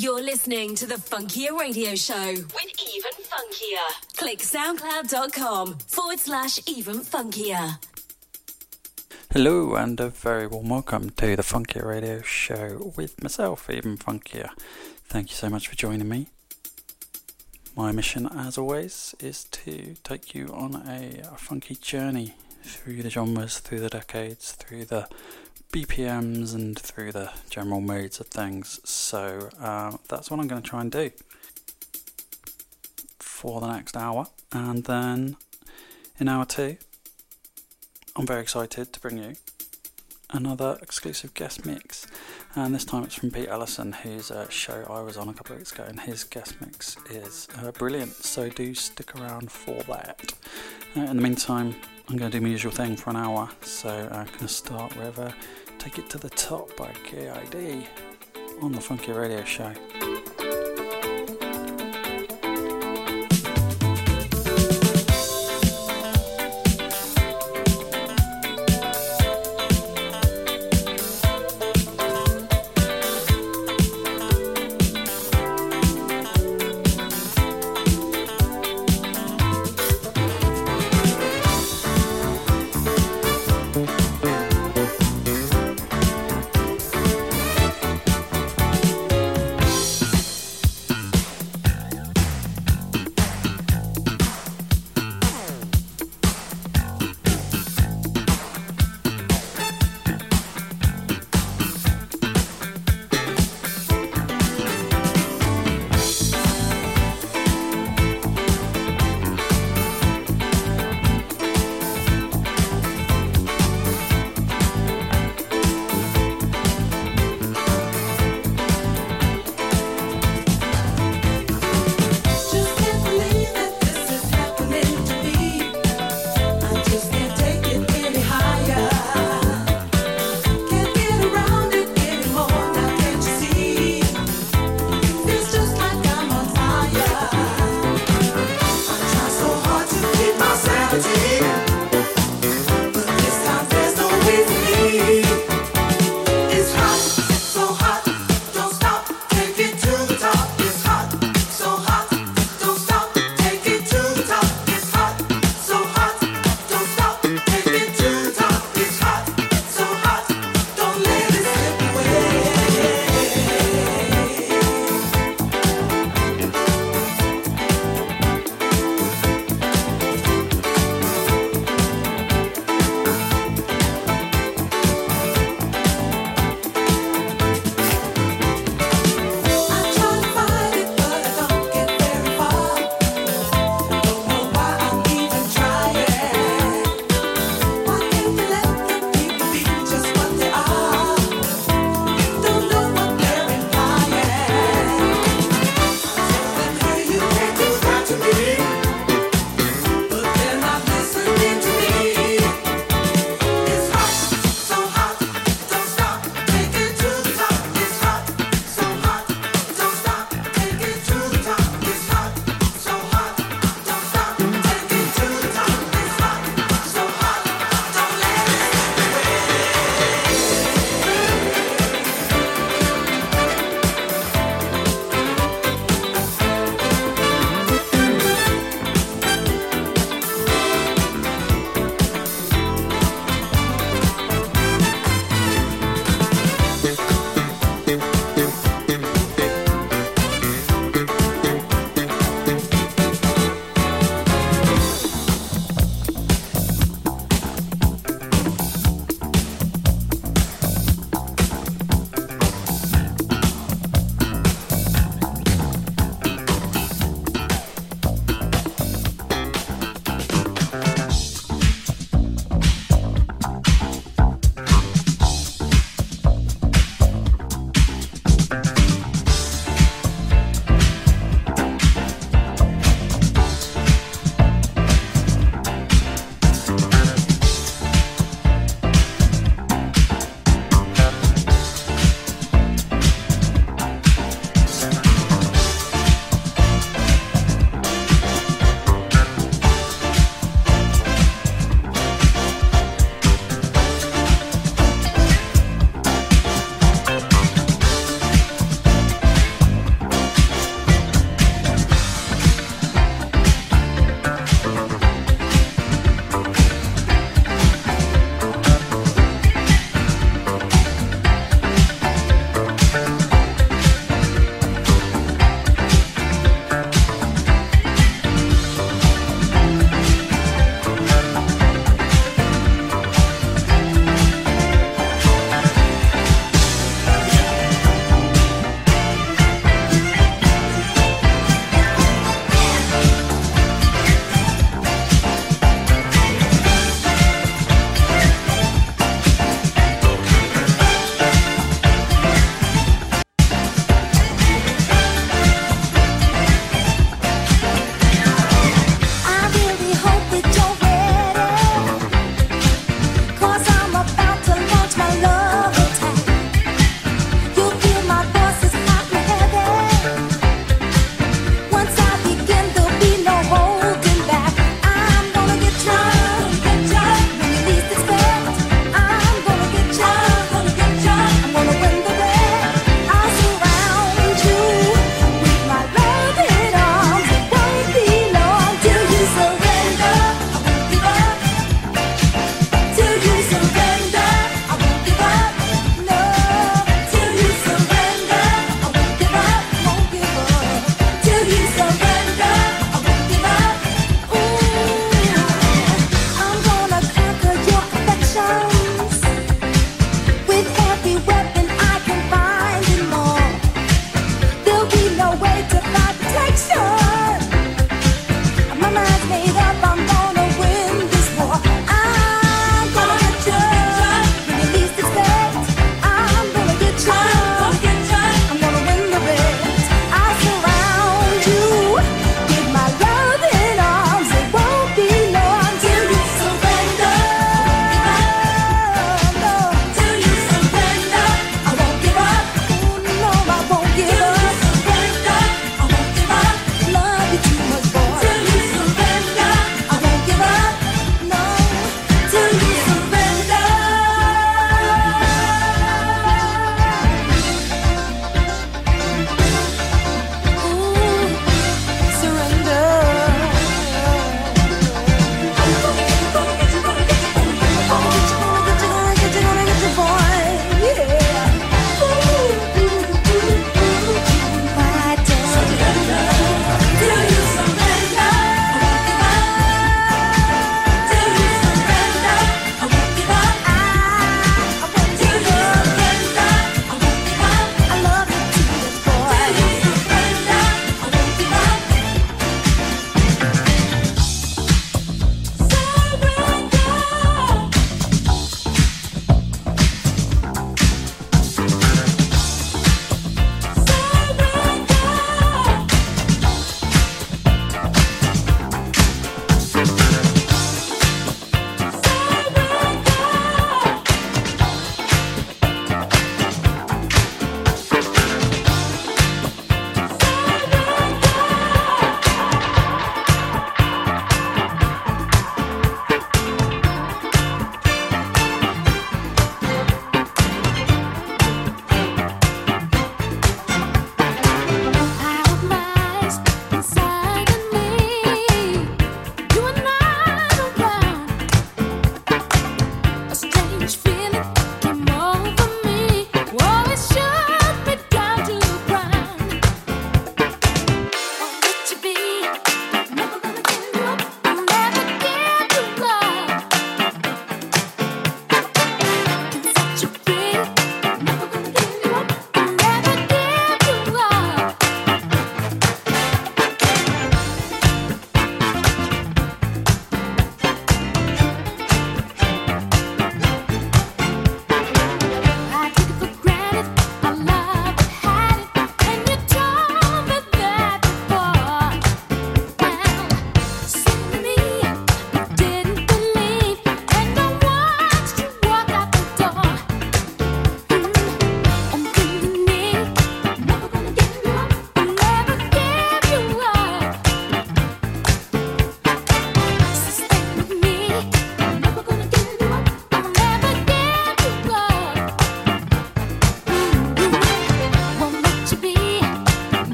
You're listening to the Funkier Radio Show with Even Funkier. Click soundcloud.com forward slash even funkier. Hello, and a very warm welcome to the Funkier Radio Show with myself, Even Funkier. Thank you so much for joining me. My mission, as always, is to take you on a, a funky journey through the genres, through the decades, through the BPMs, and through the general moods of things. So uh, that's what I'm going to try and do for the next hour. And then in hour two, I'm very excited to bring you another exclusive guest mix, and this time it's from Pete Ellison, whose uh, show I was on a couple of weeks ago, and his guest mix is uh, brilliant. So do stick around for that. Uh, in the meantime, I'm going to do my usual thing for an hour, so I'm going to start wherever uh, Take It to the Top by KID on the Funky Radio Show.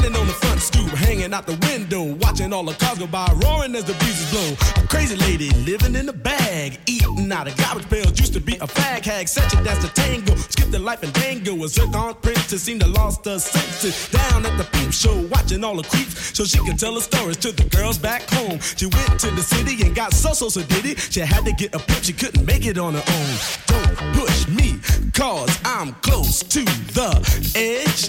Standing on the front stoop, hanging out the window, watching all the cars go by, roaring as the breezes blow. A crazy lady living in a bag, eating out of garbage pails. Used to be a fag hag, such a dance to tango. Skipped the life and dango. A zircon princess seemed to lost her senses. Down at the peep show, watching all the creeps, so she could tell her stories to the girls back home. She went to the city and got so so so did it. She had to get a pimp, she couldn't make it on her own. Don't push me, cause I'm close to the edge.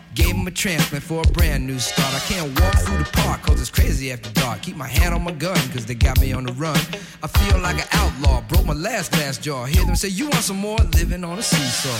Gave him a transplant for a brand new start. I can't walk through the park cause it's crazy after dark. Keep my hand on my gun cause they got me on the run. I feel like an outlaw, broke my last glass jaw. Hear them say, You want some more? Living on a seesaw.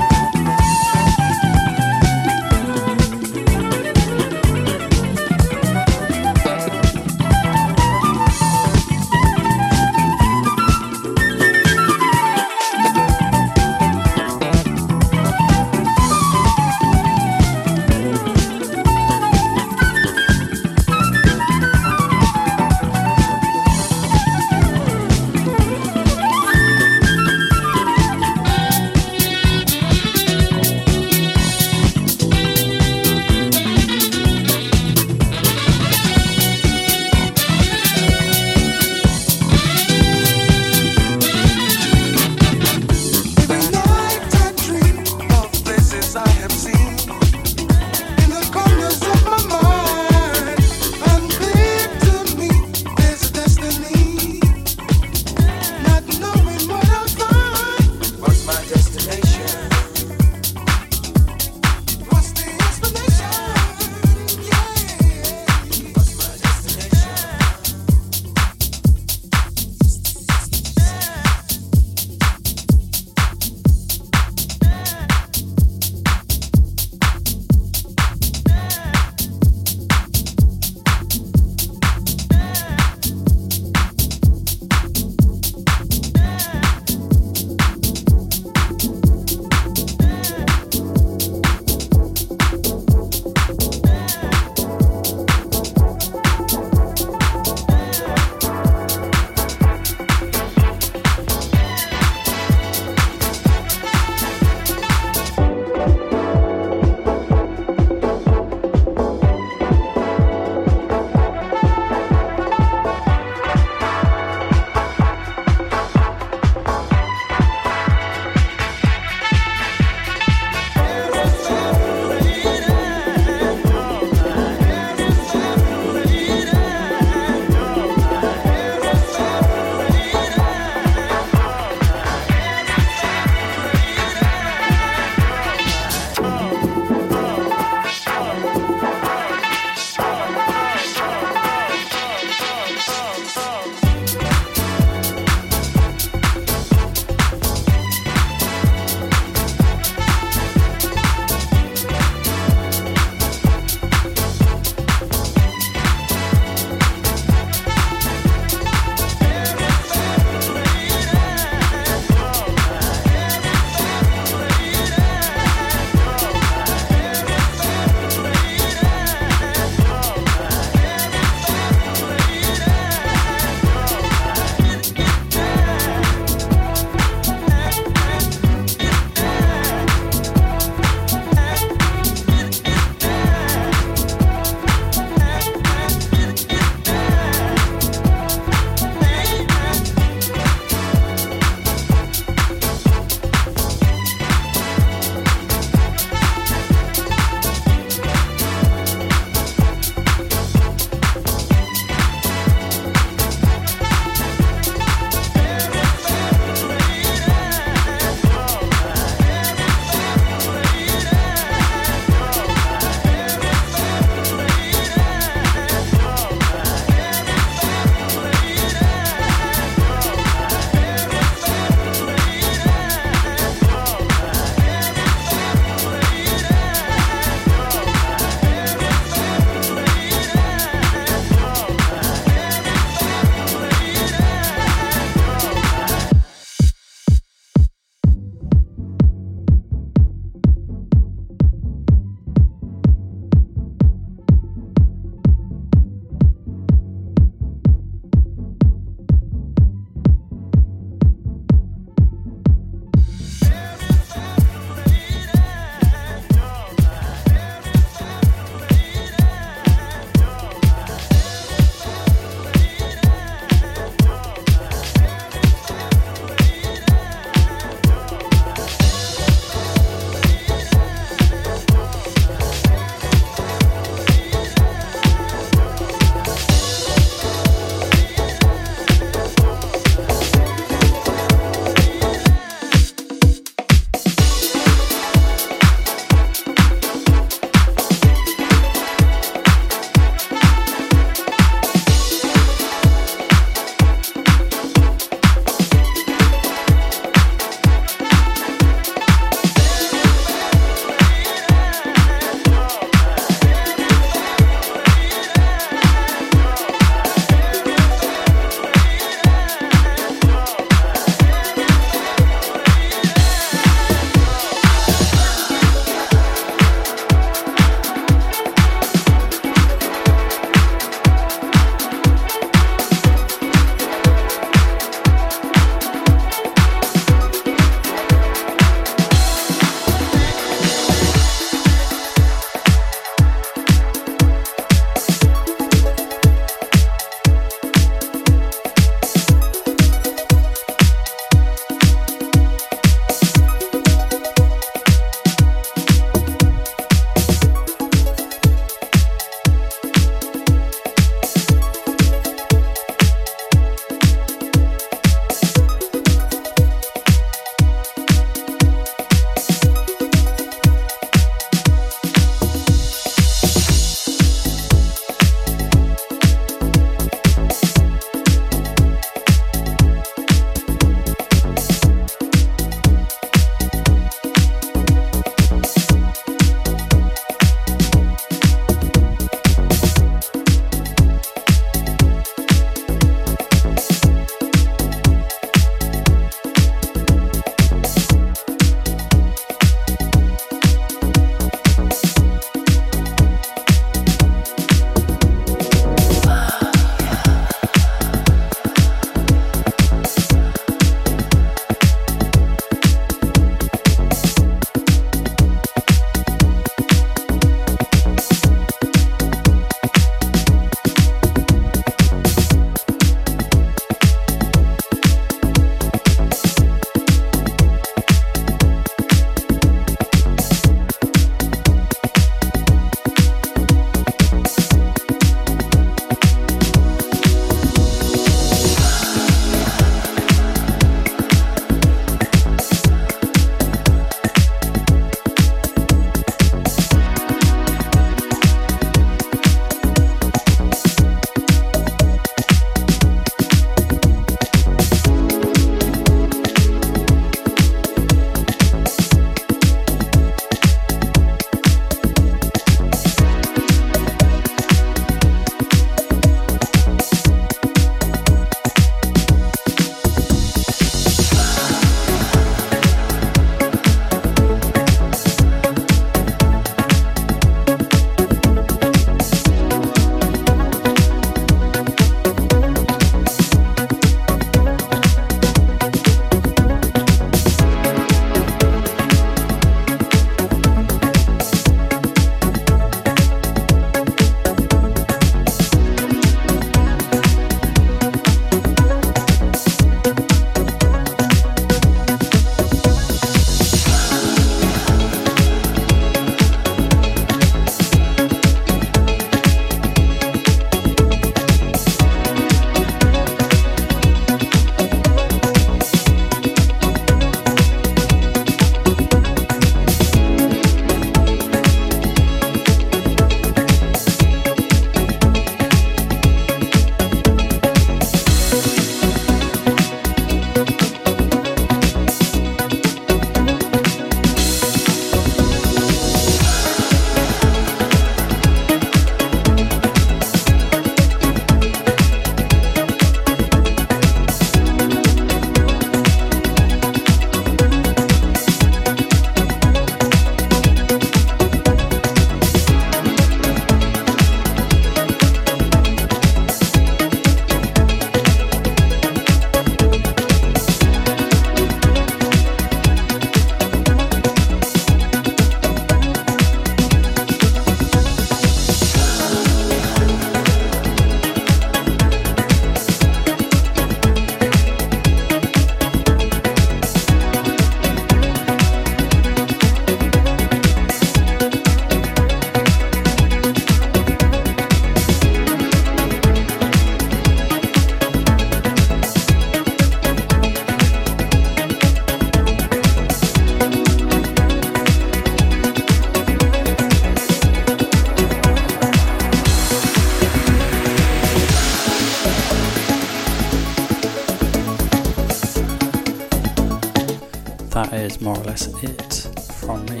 Less it from me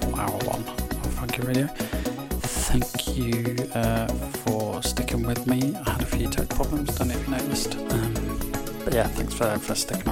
for hour one of Funky Radio. Thank you uh, for sticking with me. I had a few tech problems, don't know if you noticed. Um, but yeah, thanks for, for sticking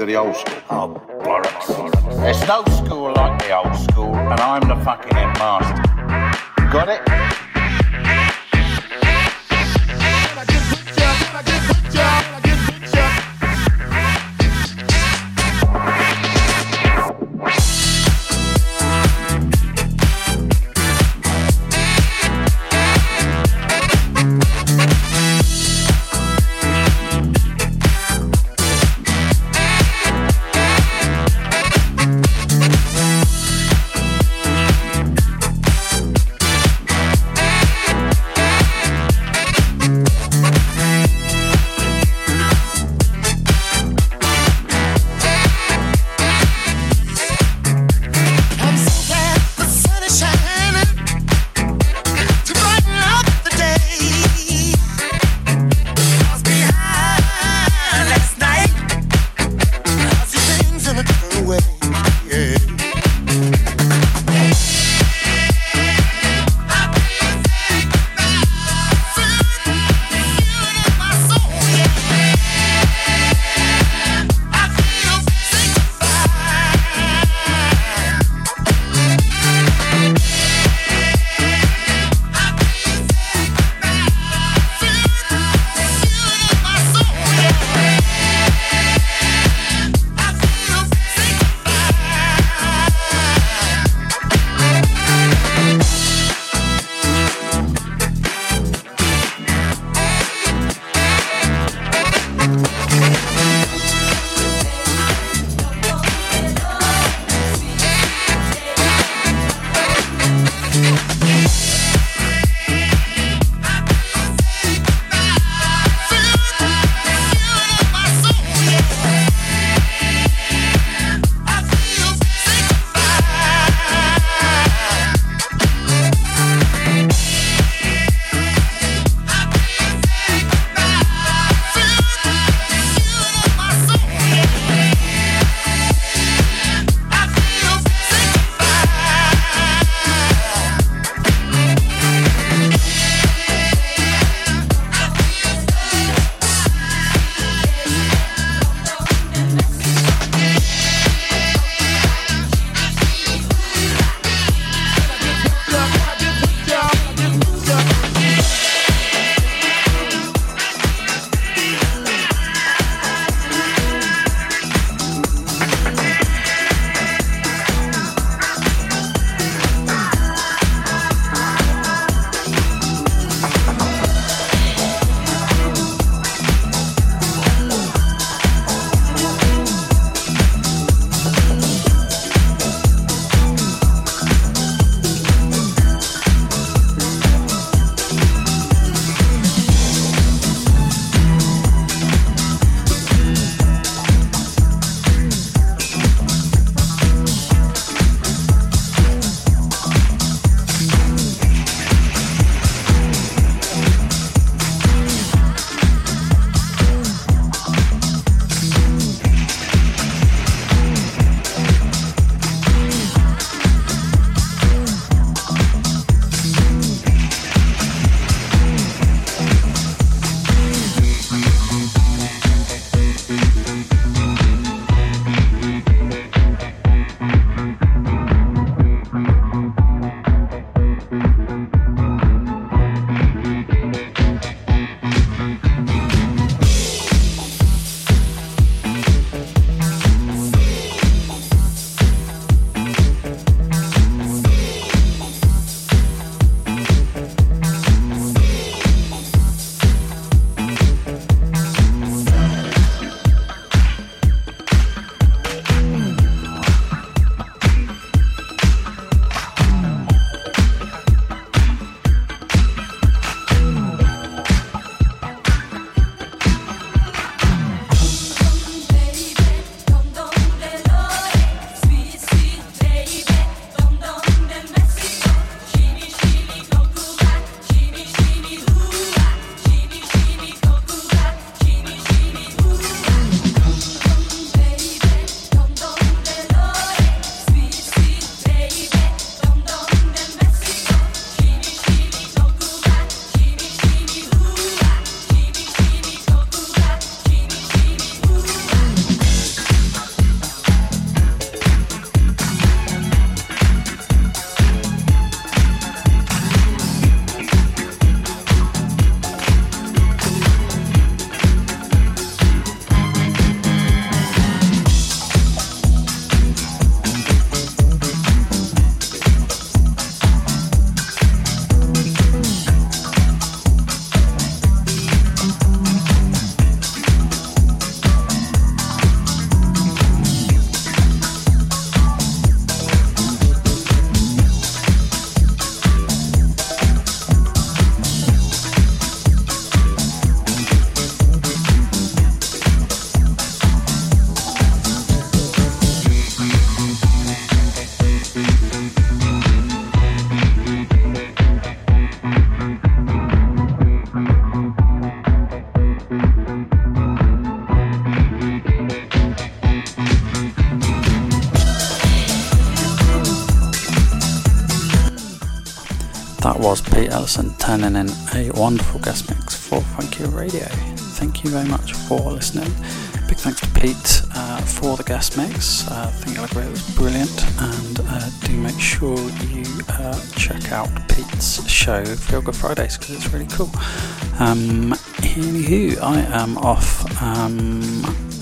to the old school. Oh, bollocks. There's no school like the old school, and I'm the fucking Pete Ellison turning in a wonderful guest mix for Funky Radio. Thank you very much for listening. Big thanks to Pete uh, for the guest mix. Uh, I think it was brilliant, and uh, do make sure you uh, check out Pete's show Feel Good Fridays because it's really cool. Um, anywho, I am off, um,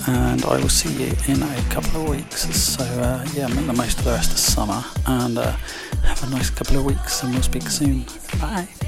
and I will see you in a couple of weeks. So uh, yeah, make the most of the rest of summer, and uh, have a nice couple of weeks, and we'll speak soon. Bye.